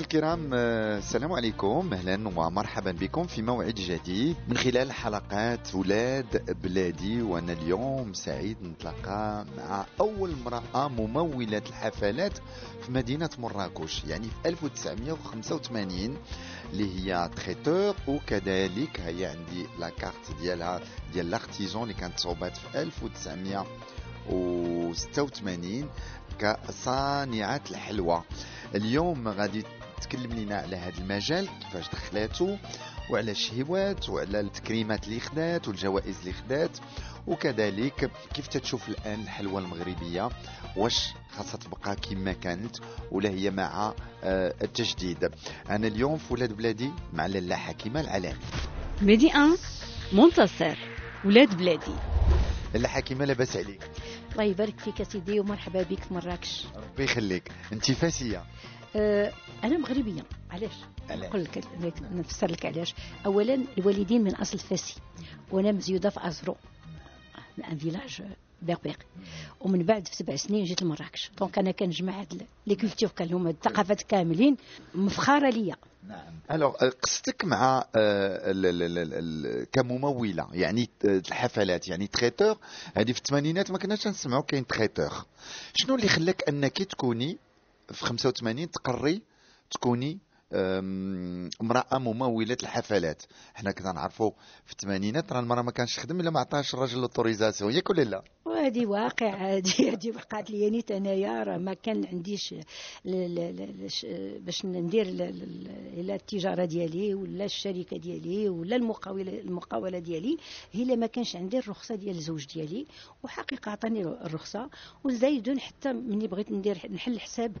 الكرام آه، السلام عليكم. أهلا ومرحبا بكم في موعد جديد. من خلال حلقات ولاد بلادي وأنا اليوم سعيد نتلاقى مع أول امرأة ممولة الحفلات في مدينة مراكش يعني في 1985 اللي هي traiteur وكذلك هي عندي la carte ديالها ديال l'artisan اللي كانت صوبات في 1986 كصانعة الحلوى اليوم غادي تكلم لنا على هذا المجال كيفاش دخلاتو وعلى الشهوات وعلى التكريمات اللي خدات والجوائز اللي خدات وكذلك كيف تتشوف الآن الحلوى المغربية؟ واش خاصها تبقى كما كانت ولا هي مع آه، التجديد؟ أنا اليوم في ولاد بلادي مع لاله حكيمة العلمي ميدي 1 منتصر ولاد بلادي. لاله حكيمة لاباس عليك. الله يبارك فيك يا سيدي ومرحبا بك في مراكش ربي يخليك. انت فاسيه أه أنا مغربية. علاش؟ نقول لك نفسر لك علاش. اولا الوالدين من أصل فاسي وأنا مزيودة في ازرو من un village berbère ومن بعد في سبع سنين جيت لمراكش. donc أنا كنجمع هاد les cultures كلهم هاد الثقافات كاملين مفخرة ليا. نعم. alors قصتك مع آه، كممولة يعني آه، الحفلات يعني traiteur هذه في الثمانينات ما كناش نسمعوا كاين traiteur شنو اللي خلاك أنك تكوني في 85 تقري تكوني امرأة ممولة الحفلات. حنا كنا نعرفوا في الثمانينات راه المرأة ما كانش تخدم إلا ما عطاش الراجل l'autorisation ياك ولا لا. وهذه واقع هذه هذه وقعت لي نيت انايا راه ما كان عنديش باش ندير لا التجارة ديالي ولا الشركة ديالي ولا المقاوله المقاولة ديالي. هي اللي ما كانش عندي الرخصة ديال الزوج ديالي. وحقيقة عطاني الرخصة. وزايدون حتى ملي بغيت ندير نحل حساب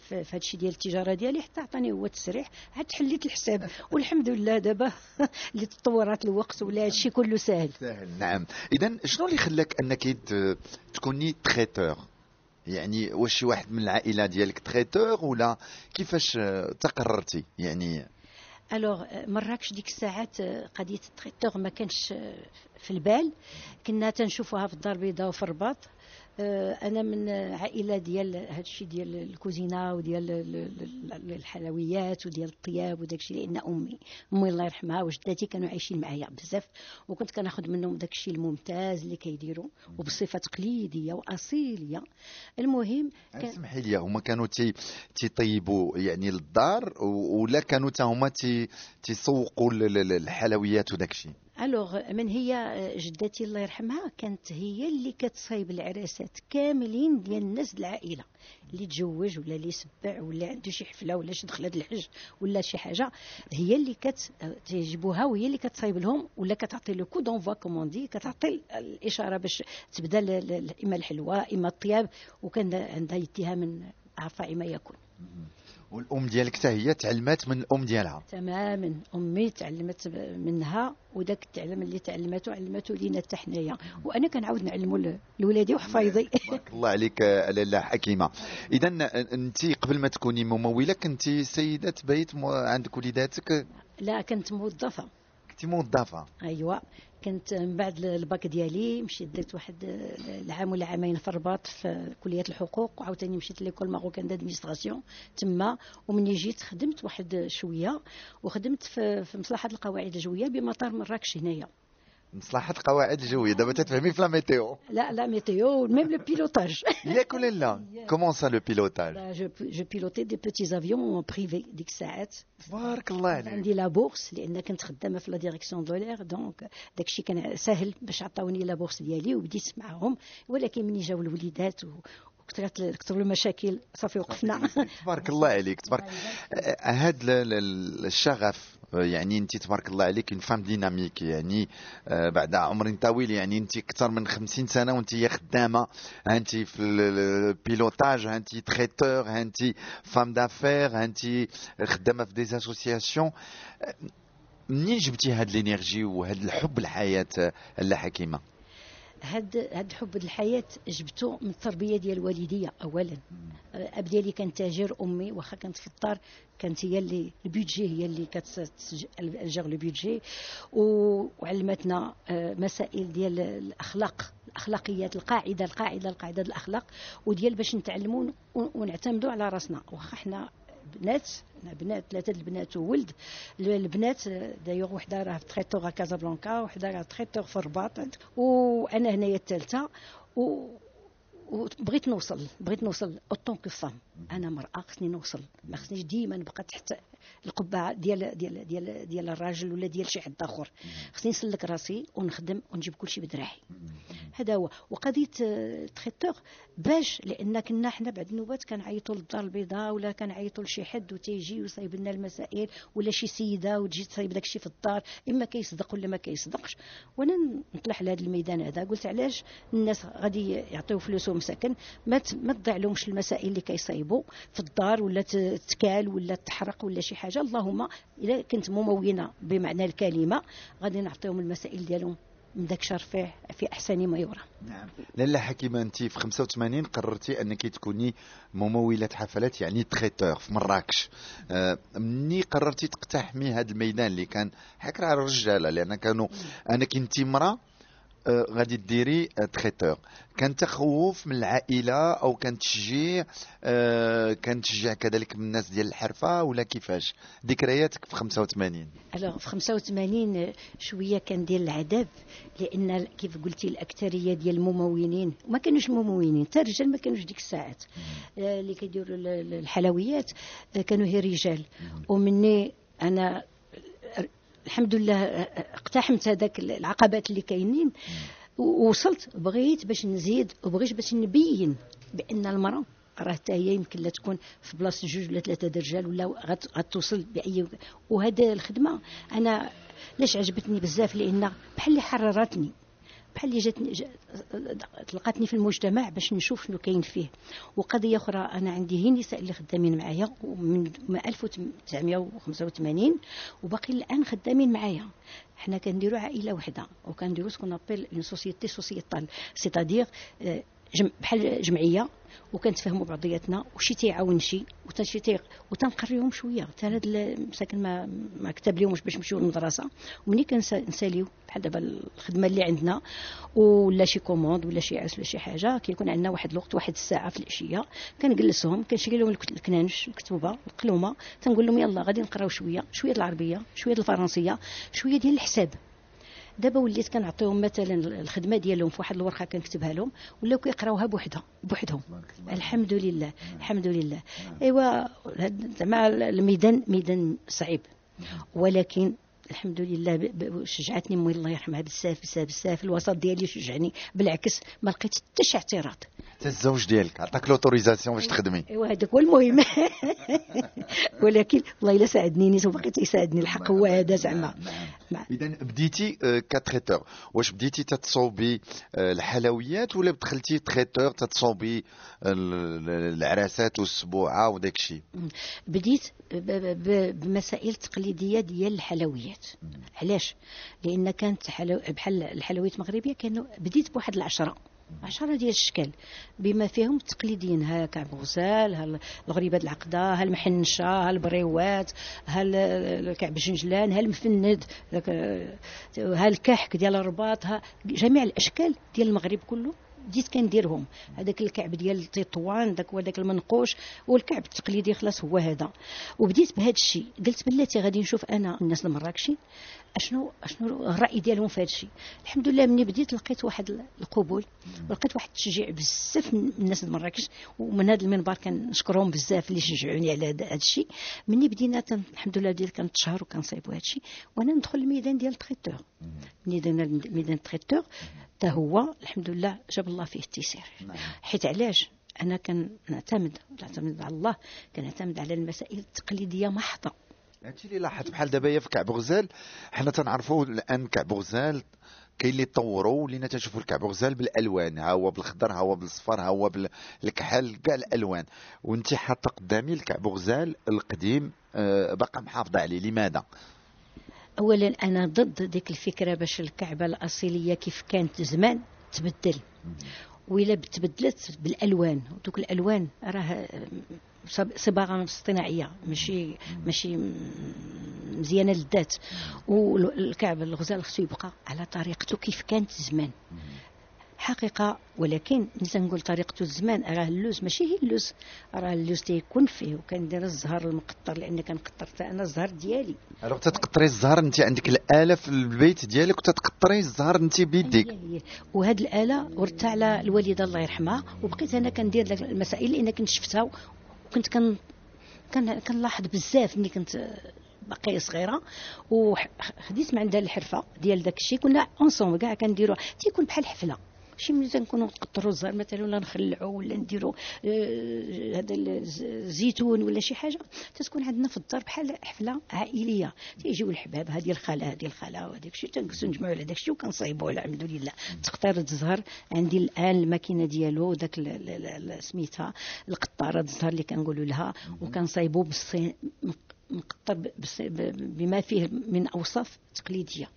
في هذا الشيء ديال التجارة ديالي حتى عطاني هو التسريح عاد حليت الحساب. والحمد لله دابا اللي تطورات الوقت ولا هذا الشيء كله سهل سهل نعم. اذا شنو اللي خلاك أنك تكوني traiteur يعني واش شي واحد من العائلة ديالك traiteur ولا كيفاش تقررتي؟ يعني alors مراكش ديك الساعات آه، قضية ال traiteur ما كانش آه، في البال. كنا تنشوفوها في الدار البيضاء وفي الرباط. أنا من آه، عائلة ديال هذا الشيء ديال الكوزينة وديال ال- ال- ال- الحلويات وديال الطياب وداك الشيء لأن امي أمي الله يرحمها وجداتي كانوا عايشين معايا بزاف وكنت كناخذ منهم داك الشيء الممتاز اللي كيديروا وبصفة تقليدية وأصيلية. المهم كان اسمحي لي هما كانوا تي تيطيبوا يعني للدار ولا كانوا تا هما تي تيسوقوا الحلويات وداك الشيء alors من هي جدتي الله يرحمها كانت هي اللي كتصايب العراسات كاملين ديال الناس العائلة. اللي تزوج ولا اللي يسبع ولا عنده شي حفلة ولا شي دخلت الحج ولا شي حاجة هي اللي كت تجيبوها وهي اللي كتصايب لهم ولا كتعطي le coup d'envoi comme on dit كتعطي الإشارة باش تبدأ إما الحلوى إما الطياب وكان عندها يديها من عفا ما يكون. والأم ديالك حتى هي تعلمات من الأم ديالها. تماما. أمي تعلمت منها وداك التعلم اللي تعلمته علمته لينا حتى حنايا. وأنا كنعاود نعلمو لولادي وحفايضي بارك الله عليك لاله حكيمة. اذا انت قبل ما تكوني ممولة كنت سيدة بيت عندك وليداتك؟ لا كنت موظفة. كنتي موظفه ايوا كنت من بعد الباك ديالي مشيت درت واحد العام ولا عامين في الرباط في كلية الحقوق. وعاوتاني مشيت l'école marocaine d'administration تما. ومني جيت خدمت واحد شوية. وخدمت في, مصلحة القواعد الجوية بمطار مراكش هنايا. مصلحة القواعد الجويه دابا تتفهمي في la météo. لا la météo même le pilotage ياك ولا لا comment ça le pilotage je pilotais des petits avions privés ديك الساعات تبارك الله عليك عندي la bourse لأن كنت خدامه في la direction de l'air donc داكشي كان ساهل باش عطاوني la bourse ديالي وبديت معاهم ولكن مني جاو الوليدات و- وكثرت كثروا المشاكل صافي وقفنا. تبارك الله عليك تبارك. هذا الشغف آه، يعني انت تبارك الله عليك une femme dynamique يعني آه، بعد عمر طويل يعني انت أكثر من 50 سنة وانت خدامة. انت في ال pilotage انت traiteur انت femme d'affaires انت خدامة في des associations منين جبتي هاد ال énergie وهاد الحب الحياة لا حكيمه هاد هاد حب الحياة جبته من التربية ديال الوالدية اولا. اب ديالي كان تاجر أمي واخا كانت في الدار كانت هي اللي ال budget هي اللي كتجر le budget وعلمتنا آه، مسائل ديال الأخلاق الأخلاقيات القاعدة القاعدة القاعدة الأخلاق وديال باش نتعلموا ونعتمدوا على راسنا. واخا حنا بنات بنات ثلاثة البنات وولد. البنات دايوغ وحدة راه traiteur كازابلانكا وحدة راه traiteur في الرباط وأنا هنايا الثالثة وبغيت نوصل بغيت نوصل en tant que femme أنا مرأة خصني نوصل. ما خصنيش ديما نبقى تحت القبعة ديال ديال ديال ديال الراجل ولا ديال شي حد آخر. خصني نسلك راسي ونخدم ونجيب كلشي بدراعي. هذا هو. وقضية traiteur باش لأن كنا حنا بعد النوبات كنعيطوا للدار البيضاء ولا كنعيطوا لشي حد وتيجي ويصايب لنا المسائل ولا شي سيدة وتجي تصايب داك الشيء في الدار إما كيصدق ولا ما كيصدقش. وأنا نطلع لهذا الميدان هذا. قلت علاش الناس غادي يعطيو فلوسهم سكن ما ما تضيع لهمش المسائل اللي كيصايبوا في الدار ولا تتكال ولا تحرق ولا شي حاجة. اللهم اذا كنت ممونه بمعنى الكلمة غادي نعطيهم المسائل ديالهم من داك الشي الرفيع في أحسن ما يرى نعم. لاله حكيمة أنت في 85 قررتي أنك تكوني ممولة حفلات يعني traiteur في مراكش. آه مني قررتي تقتحمي هذا الميدان اللي كان حكر على الرجالة لأن كانوا أنا كنتي امرأة غادي ديري traiteur كان تخوف من العائلة أو كان تشجيع آه، كان تشجيع كذلك من الناس ديال الحرفة ولا كيفاش؟ ذكرياتك في 85 الوغ في 85 شوية كان ديال العذاب لأن كيف قلتي الأكثرية ديال الممونين ما كانوش ممونين حتى الرجال ما كانوش ديك الساعات آه، اللي كيديروا الحلويات كانوا هي رجال. ومني أنا الحمد لله اقتحمت هذاك العقبات اللي كاينين. ووصلت بغيت باش نزيد وبغيت باش نبين بأن المرأة راه حتى هي يمكن لا تكون في بلاصة جوج ولا ثلاثة رجال ولا غتوصل بأي وهذا الخدمة. أنا لاش عجبتني بزاف؟ لأن بحال اللي حررتني. بحال اللي جاتني طلقتني في المجتمع باش نشوف شنو كاين فيه. وقضية أخرى أنا عندي هي نساء اللي خدامين معايا من 1985 وباقي الآن خدامين معايا. حنا كنديروا عائلة وحدة وكنديروا ce qu'on appelle une société sociétale c'est-à-dire جم بحال جمعية وكنتفاهموا بعضياتنا وشي تيعاون شي وشي تي وتنقريهم شوية. حتى هاد المساكن ما ما كتب لهمش باش نمشيو للمدرسة. ومني كنساليو بحال دابا الخدمة اللي عندنا ولا شي commande ولا شي عرس ولا شي حاجة كيكون عندنا واحد الوقت واحد الساعة في العشية. كنجلسهم كنشري لهم الكنانش الكتوبه القلومة. تنقول لهم يلا غادي نقراو شوية شوية العربية شوية الفرنسية شوية ديال الحساب. دابا وليت كنعطيهم مثلا الخدمة ديالهم في واحد الورقة كنكتبها لهم ولاو كيقراوها بوحدها بوحدهم. الحمد لله الحمد لله. إيوا زعما الميدان ميدان صعيب. ولكن الحمد لله شجعتني امي الله يرحمها بزاف بزاف بزاف الوسط ديالي شجعني بالعكس ما لقيت حتى شي اعتراض. حتى الزوج ديالك عطاك l'autorisation باش تخدمي. ايوا هذاك هو المهم. ولكن والله إلا ساعدني نيت وبقيت يساعدني الحق هو هذا زعما. إذا بديتي ك traiteur واش بديتي تتصوبي آه، الحلويات ولا دخلتي traiteur تتصوبي العراسات والسبوعة وداك الشيء؟ بديت بمسائل تقليدية ديال الحلويات. علاش؟ لأن كانت حلو بحال الحلويات المغربية كانوا بديت بواحد العشرة. عشرة ديال الشكل. بما فيهم التقليديين ها كعب غزال ها الغريبة العقدة ها المحنشة ها البريوات ها كعب الجنجلان ها المفند ها الكحك ديال الرباط ها جميع الأشكال ديال المغرب كله. بديت كنديرهم. هذاك الكعب ديال التطوان داك هذاك المنقوش والكعب التقليدي خلاص هو هذا. وبديت بهذا الشيء قلت بلاتي غادي نشوف أنا الناس المراكشي أشنو أشنو الرأي ديالهم في هذا الشيء. الحمد لله ملي بديت لقيت واحد القبول ولقيت واحد التشجيع بزاف من الناس المراكش ومن هذا المنبر كنشكرهم بزاف اللي شجعوني على هذا الشيء. ملي بدينا الحمد لله بديت كنتشهر وكنصايبوا هذا الشيء. وأنا ندخل الميدان ديال ال traiteur. ملي درنا الميدان ال traiteur. حتى هو الحمد لله جاب الله فيه التيسير. نعم. حيت علاش؟ أنا كنعتمد نعتمد على الله كنعتمد على المسائل التقليدية محضة. هادشي اللي لاحظت بحال دابا في كعب غزال حنا تنعرفوا الآن كعب غزال كاين اللي طوروا ولينا تنشوفوا الكعب غزال بالألوان ها هو بالخضر ها هو بالصفر ها هو بالكحل كاع الألوان. وانت حاطه قدامي الكعب غزال القديم آه، باقا محافظه عليه. لماذا؟ اولا أنا ضد ديك الفكرة باش الكعبة الأصيلية كيف كانت زمان تبدل. وإلا تبدلت بالألوان. ودوك الألوان راه صب- صباغة اصطناعية ماشي ماشي مزيانة للذات. والكعب الغزال خصو يبقى على طريقته كيف كانت زمان. حقيقة ولكن نسى نقول طريقته الزمان راه اللوز ماشي هي اللوز راه اللوز تيكون فيه وكندير الزهر المقطر لأن كنقطر حتى أنا الزهر ديالي. Alors تتقطري الزهر أنت عندك الآلة في البيت ديالك وتتقطري الزهر أنت بيديك. وهاد الآلة ورثتها على الوالدة الله يرحمها وبقيت أنا كندير داك المسائل لأن كنت شفتها وكنت كن كان كنلاحظ بزاف ملي كنت باقي صغيرة. وخديت من عندها الحرفة ديال داك الشيء كنا ensemble كاع كنديروا تيكون بحال حفلة. شي ملي تنكونوا نقطروا الزهر مثلا ولا نخلعوا ولا نديروا آه، هذا الز- الزيتون ولا شي حاجة تتكون عندنا في الدار بحال حفلة عائلية. تيجيو الحباب هذه الخالة هذه الخالة وهذاك الشيء تنجلسوا نجمعوا على داك الشيء وكنصايبوه الحمد لله. تقطير الزهر عندي الآن الماكينة ديالو داك سميتها القطارة الزهر اللي كنقولوا لها وكنصايبوه بالصين ب- بما فيه من أوصاف تقليدية.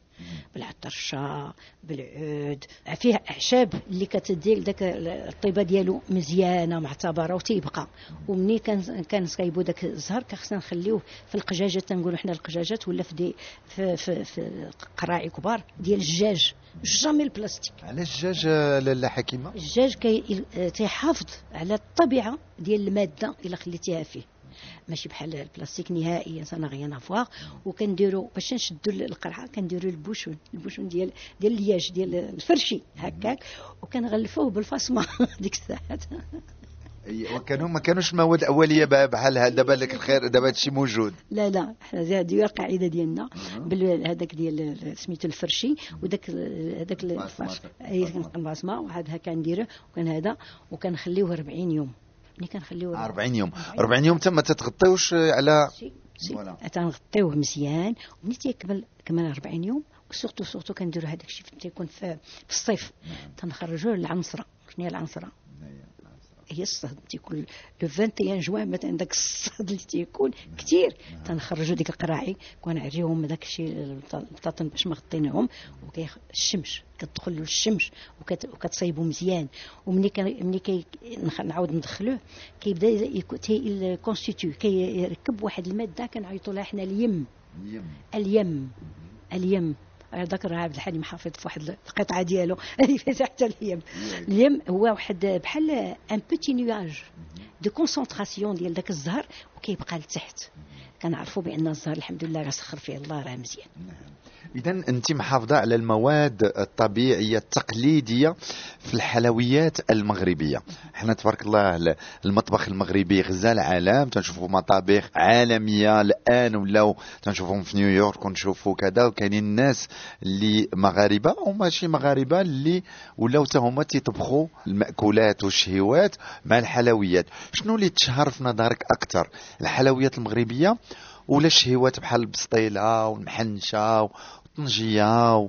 بالعطرشة بالعود. فيه أعشاب اللي كتدير داك الطيبة ديالو مزيانة معتبرة وتيبقى. ومني كان كنصايبو داك الزهر كخصنا نخليوه في القجاجات. تنقولوا حنا القجاجات ولا في دي في, في, في قراعي كبار ديال الزجاج jamais البلاستيك. علاش الزجاج آه، لاله حكيمة؟ الزجاج كي تيحافظ على الطبيعة ديال المادة إلا خليتيها فيه. ماشي بحال البلاستيك نهائيا سا غيان افواغ وكنديروا باش نشدوا القرعة كنديروا ال bouchon ال bouchon ديال ديال الياج ديال الفرشي هكاك. وكنغلفوه بالفاصمة ديك الساعات. وكانوا ما كانوش المواد الاوليه بقى بحال هذا دابا لك الخير دابا هادشي موجود. لا لا حنا هذه هي القاعدة ديالنا هذاك ديال سميتو الفرشي وداك هذاك الفاش أي الفاصمة وهذا كنديره وكان هذا وكنخليوه 40 يوم. ملي كنخليوه 40 يوم. 40 يوم. تما تتغطيوش على c'est voilà. تنغطيوه مزيان وملي تيكمل كمل 40 يوم و surtout surtout كنديروا هذاك الشيء تيكون في, في الصيف. تنخرجوه للعنصرة. شنو هي العنصرة؟ هي الصهد تيكون le 21 جوان مثلا داك الصهد اللي تيكون كثير تنخرجوا ديك القراعي كنعريهم داك الشيء البطاطن باش ما غطيناهم وكيخ الشمس كتدخل له الشمس وكت وكتصايبو مزيان. وملي كان ملي كي نعاود ندخلوه كيبدا يكون constitué كيركب واحد المادة كنعيطوا لها حنا اليم. اليم. اليم. ذكر عبد الحليم حافظ في واحد القطعة ديالو. اللي فيها حتى اليم. اليم هو واحد بحال un petit nuage de concentration ديال داك الزهر وكيبقى لتحت. كنعرفوا بأن الزهر الحمد لله راه سخر فيه الله راه مزيان. اذا أنت محافظة على المواد الطبيعية التقليدية في الحلويات المغربية. إحنا تبارك الله ال- المطبخ المغربي غزا العالم تنشوفوا مطابخ عالمية الآن ولاو تنشوفهم في نيويورك ونشوفوا كذا. وكاينين الناس اللي مغاربة وماشي مغاربة اللي ولاو حتى هما تيطبخوا المأكولات والشهيوات مع الحلويات. شنو اللي تشهر في نظرك أكثر الحلويات المغربية ولا الشهيوات بحال البسطيله والمحنشة والطنجية و...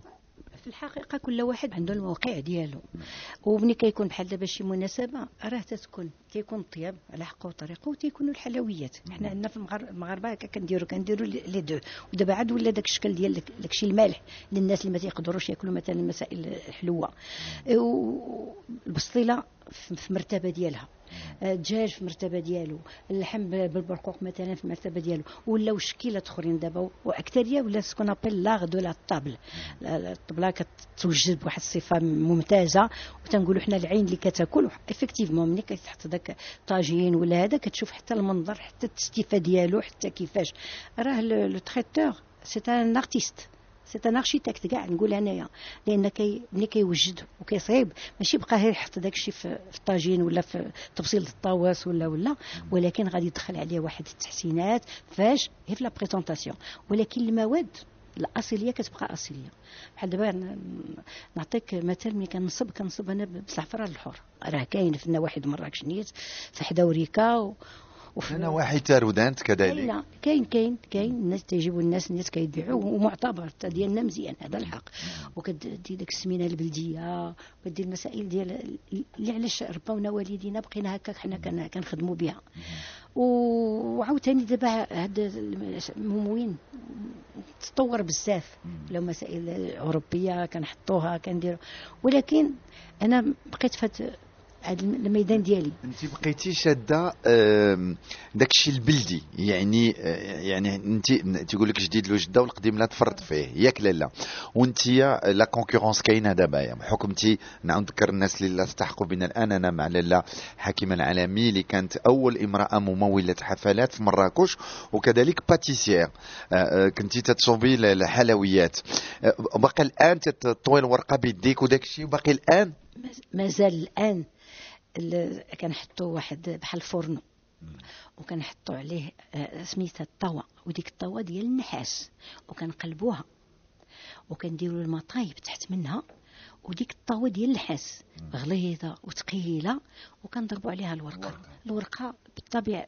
في الحقيقة كل واحد عنده الموقع ديالو. ومني كيكون بحال دابا شي مناسبة راه تتكون. كيكون الطياب على حقه وطريقه وتيكونوا الحلويات. حنا عندنا في المغاربة هكا كنديروا كنديروا les deux. ودابا عاد ولا داك الشكل ديال داك- داكشي المالح للناس اللي ما تيقدروش ياكلوا مثلا المسائل الحلوه والبسطيلة في مرتبة ديالها. الدجاج في مرتبة ديالو اللحم بالبرقوق مثلا في مرتبة ديالو ولاو شكيلات أخرين دابا واكثريه ولا ce qu'on appelle l'art de la table الطبلة كتوجد بواحد الصفة ممتازة وتنقولوا حنا العين اللي كتاكل effectivement ملي كتحط داك طاجين ولا هذا كتشوف حتى المنظر حتى التستيفة ديالو حتى كيفاش. راه le traiteur c'est un artiste c'est un architecte كاع نقول انايا لأن كي ملي كيوجد وكيصايب ماشي بقى غير يحط داك الشيء في الطاجين ولا في تبصيل الطاواس ولا ولا ولكن غادي يدخل عليه واحد التحسينات فاش هي في la présentation ولكن المواد الاصليه كتبقى اصليه بحال دابا نعطيك مثال ملي كنصب كنصب أنا بزعفران الحر راه كاين في النواحي مراكش نيت في حدا وريكا و... وفي أنا واحد تارودانت كذلك. كاين كاين كاين كاين. الناس تيجيبوا الناس الناس كيبيعوه ومعتبر ديالنا مزيان هذا الحق. وكدير ديك السمينة البلدية وكدير المسائل ديال اللي علاش ربونا والدينا بقينا هكاك حنا كن- كنخدموا بها. وعاوتاني دابا هاد المموين تطور بزاف. لو مسائل أوروبية كنحطوها كنديروا ولكن أنا بقيت هذا الميدان ديالي. انت بقيتي شادة داك الشيء البلدي. يعني آه، يعني انت تيقول لك جديد لو جدة والقديم لا تفرط فيه. ياك لا لا. وانت la concurrence كاينة دابا حكمتي نعاود نذكر الناس اللي التحقوا بنا الآن. أنا مع لاله حكيمه العالمي اللي كانت أول امرأة ممولة حفلات في مراكش وكذلك pâtissière آه، آه، كنتي تتصوبي الحلويات باقي الآن تطوي الورقة بيديك وداك الشيء باقي الآن؟ مازال الآن كنحطوا واحد بحال فرن. وكنحطوا عليه آه، سميتها الطوا. وديك الطوا ديال النحاس. وكنقلبوها. وكنديروا المطايب تحت منها. وديك الطاوه ديال النحاس. غليظة وثقيلة. وكنضربوا عليها الورقة. الورقة. بالطبيعة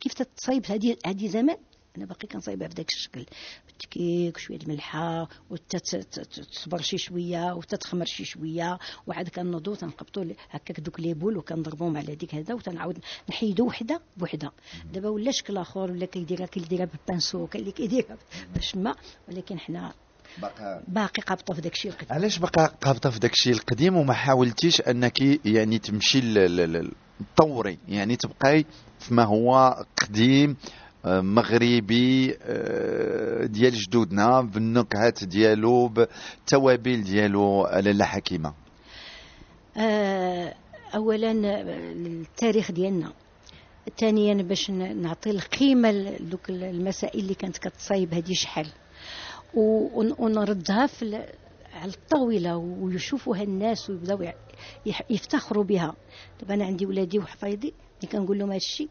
كيف تتصايب هذه هذه زمان؟ أنا باقي كنصايبها بداك الشكل. بالتكيك شوية الملحة وتصبر شي شوية وتتخمر شي شوية وعاد كنوضو تنقبطوا هكاك دوك les boules وكنضربوهم على ديك هذا وتنعاود نحيدو وحدة بوحدة. دابا ولا شكل آخر ولا كيديرها كيديرها بال pinceau كاين اللي كيديرها بالشماء ولكن حنا باقي باقي قابطة في داك الشيء القديم. علاش باقي قابطة في داك الشيء القديم وما حاولتيش أنك يعني تمشي تطوري؟ يعني تبقاي فيما هو قديم مغربي آه، ديال جدودنا بالنكهات ديالو بالتوابل ديالو لاله حكيمة. آه، اولا التاريخ ديالنا. ثانيا باش نعطي القيمة لدوك المسائل اللي كانت كتصايب هذه شحال ونردها في على الطاولة ويشوفوها الناس ويبداو يفتخروا بها. دابا أنا عندي ولادي وحفايضي اللي كنقول لهم هذا الشيء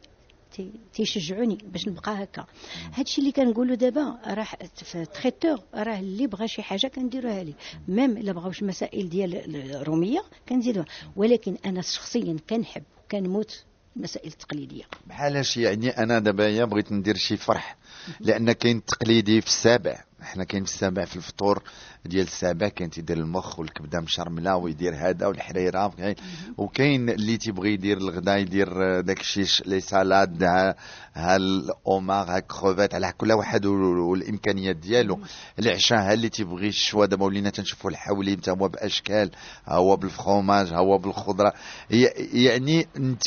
تيشجعوني باش نبقى هكا. هادشي اللي كنقولوا دابا راه traiteur راه اللي بغى شي حاجة كنديروها ليه. même إلا بغاوش مسائل ديال الرومية كنزيدوها ولكن أنا شخصيا كنحب كنموت المسائل التقليديه بحالاش يعني أنا دابا بغيت ندير شي فرح لأن كاين التقليدي في السابع. إحنا كاين في السابع في الفطور ديال السابع كاين تيدير المخ والكبدة مشرملة ويدير هذا والحريرة وكاين اللي تيبغي يدير الغدا يدير داك الشيء les salades ها ال homard ها كروفيت على كل واحد والإمكانيات ديالو. العشاء ها اللي تيبغي الشوا دابا ولينا تنشوفوا الحولي حتى هو بأشكال ها هو بالفخوماج ها هو بالخضرة. يعني انت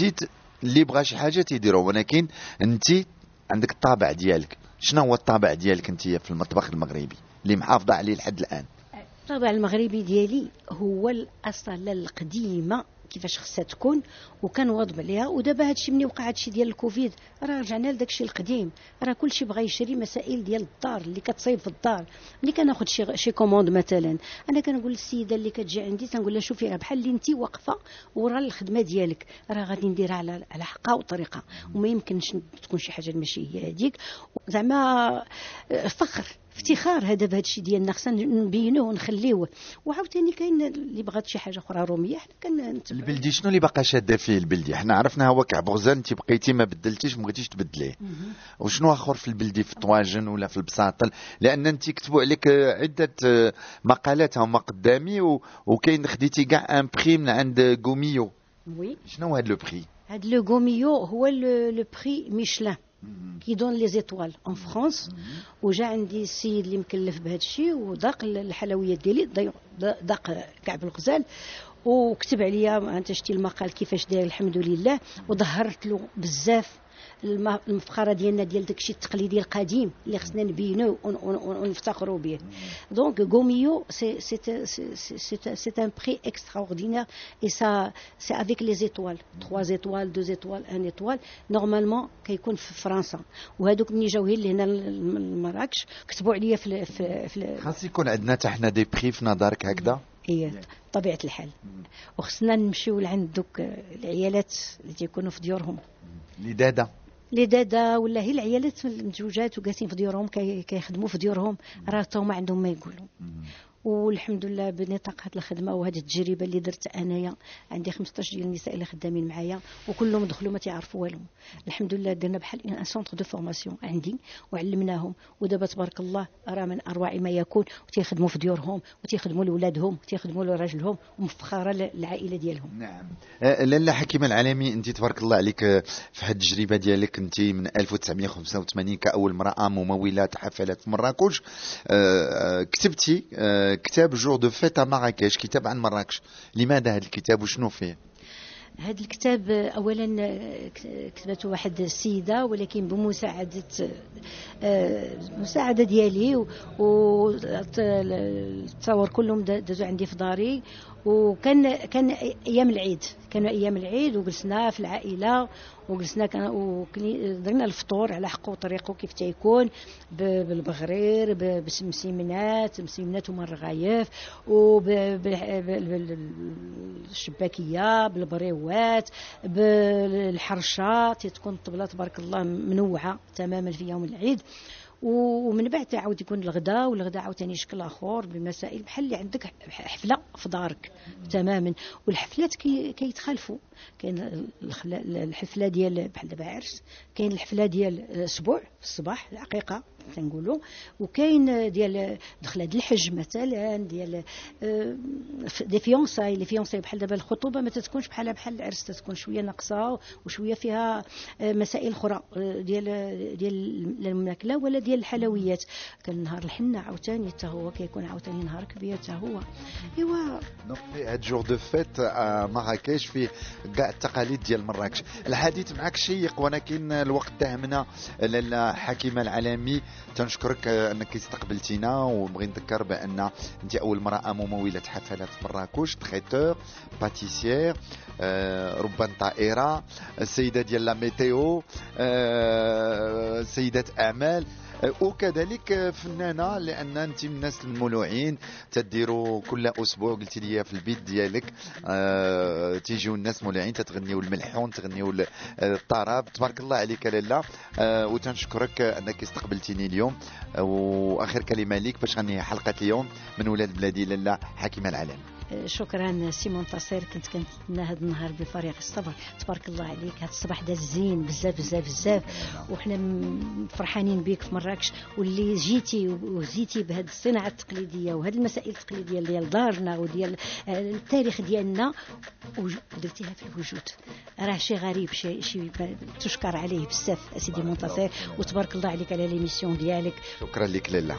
اللي بغى شي حاجة تيديرو. ولكن انت عندك الطابع ديالك. شنو هو الطابع ديالك انت في المطبخ المغربي؟ اللي محافظة عليه لحد الآن. الطابع المغربي ديالي هو الأصالة القديمة. كيفاش خصها تكون وكنواظب عليها. ودابا هادشي ملي وقع هادشي ديال الكوفيد؟ راه رجعنا لداك الشيء القديم. راه كلشي بغى يشري مسائل ديال الدار اللي كتصايب في الدار. ملي كناخذ شي شي commande مثلا أنا كنقول للسيدة اللي كتجي عندي تنقول لها شوفي راه بحال اللي انت واقفة ورا الخدمة ديالك راه غادي نديرها على على حقها وطريقه وما يمكنش تكون شي حاجة ماشي هي هذيك زعما فخر. افتخار هذا بهذا الشيء ديالنا خصنا نبينوه ونخليوه. وعاوتاني كاين اللي بغات شي حاجة أخرى رومية. حنا كان البلدي شنو اللي باقا شاده فيه البلدي؟ حنا عرفنا هو كعب غزال انت بقيتي ما بدلتيش ما بغيتيش تبدليه. وشنو آخر في البلدي في الطواجن ولا في البساطل؟ لأن انت كتبوا عليك عدة مقالات هما قدامي وكاين خديتي كاع un prix من عند Gault Millau Oui. شنو هذا le prix هذا le Gault Millau هو le prix Michelin qui donne les étoiles en France وجا عندي السيد اللي مكلف بهذا الشيء وذاق الحلويات ديالي ذاق كعب الغزال وكتب عليا انت شتي المقال كيفاش داير الحمد لله وظهرت له بزاف المفخرة ديالنا ديال داكشي التقليدي القديم اللي خصنا نبينو ونفتخروا به donc Gault Millau c'est c'est c'est un prix extraordinaire et ça c'est avec les étoiles 3 étoiles 2 étoiles 1 étoile normalement كيكون في فرنسا. وهذوك ملي جاو هي لهنا لمراكش. كتبوا عليا في في خاص يكون عندنا حتى حنا des prix في نظرك هكذا؟ هي طبيعة الحال. وخصنا نمشيو لعند دوك العيالات اللي تيكونوا في ديورهم. لدادة. les دادا ولا هي العيالات متزوجات وجالسين في ديورهم كيخدموا في ديورهم راه ما عندهم ما يقولوا. والحمد لله بنطاق هذه الخدمة وهذه التجربة اللي درت أنايا. عندي 15 ديال النساء اللي خدامين معايا وكلهم دخلوا ما تعرفوا والو. الحمد لله درنا بحال un centre de formation عندي وعلمناهم. ودابا تبارك الله راه من أروع ما يكون. وتيخدموا في ديورهم وتيخدموا لولادهم وتيخدموا لراجلهم ومفخرة للعائله ديالهم. نعم. آه، لاله حكيمه العالمي انت تبارك الله عليك آه، في هذه التجربة ديالك انت من 1985 كأول امرأة ممولة حفلات في مراكش آه، كتبتي كتاب Jour de fête مراكش كتاب عن مراكش. لماذا هذا الكتاب وشنو فيه؟ هذا الكتاب اولا كتبته واحد السيدة ولكن بمساعدة مساعدة ديالي وتصور كلهم دازوا عندي في داري. وكان كان أيام العيد. كانوا أيام العيد وجلسنا في العائلة وجلسنا كان درنا الفطور على حقه وطريقه كيف تيكون بالبغرير بالسمسيمنات مسيمنات ومن الرغايف وبالشباكيه بالبريوات بالحرشة تكون الطبلة تبارك الله منوعة تماما في يوم العيد. ومن بعد تعاود يكون الغداء والغداء عاوتاني شكل آخر بمسائل بحال اللي عندك حفلة في دارك. تماما. والحفلات كيتخالفوا. كاين الحفلة ديال بحال دابا عرس كاين الحفلة ديال أسبوع في الصباح العقيقه تنقولوا وكاين ديال دخله الحج مثلا ديال آه، des fiançailles les fiançailles بحال دابا الخطوبة ما تتكونش بحال بحال العرس تتكون شوية ناقصة وشوية فيها آه، مسائل أخرى آه، ديال ديال الماكله ولا ديال الحلويات. كان نهار الحنة عاوتاني حتى هو كيكون عاوتاني نهار كبير حتى هو. إيوا. donc هاد jour de fête مراكش فيه كاع التقاليد ديال مراكش. الحديث معك شيق ولكن الوقت داهمنا لاله حكيمه العالمي تنشكرك أنك استقبلتينا ونبغي نذكر بأن أنت أول امراه ممولة حفلات مراكش traiteur pâtissière ربان طائرة السيدة ديال la météo آه، سيدة اعمال وكذلك فنانة لأن أنت من الناس المولوعين تديروا كل أسبوع قلت لي في البيت ديالك آه تيجيو الناس مولوعين تتغنيوا الملحون تغنيوا الطرب. تبارك الله عليك لاله آه وتنشكرك أنك استقبلتيني اليوم. آه وآخر كلمة ليك باش غني حلقة اليوم من ولاد بلادي لاله حكيمة العالم شكرا سي منتصر كنت كنتمنى هذا النهار بفريق الصبر. تبارك الله عليك هذا الصباح داز زين بزاف بزاف بزاف. وحنا فرحانين بك في مراكش. واللي جيتي وزيتي بهذه الصناعة التقليدية وهذه المسائل التقليدية ديال دارنا وديال التاريخ ديالنا ودرتيها في الوجود. راه شي غريب شي شي تشكر عليه بزاف اسيدي منتصر. وتبارك الله عليك على l'émission ديالك. شكرا لك لاله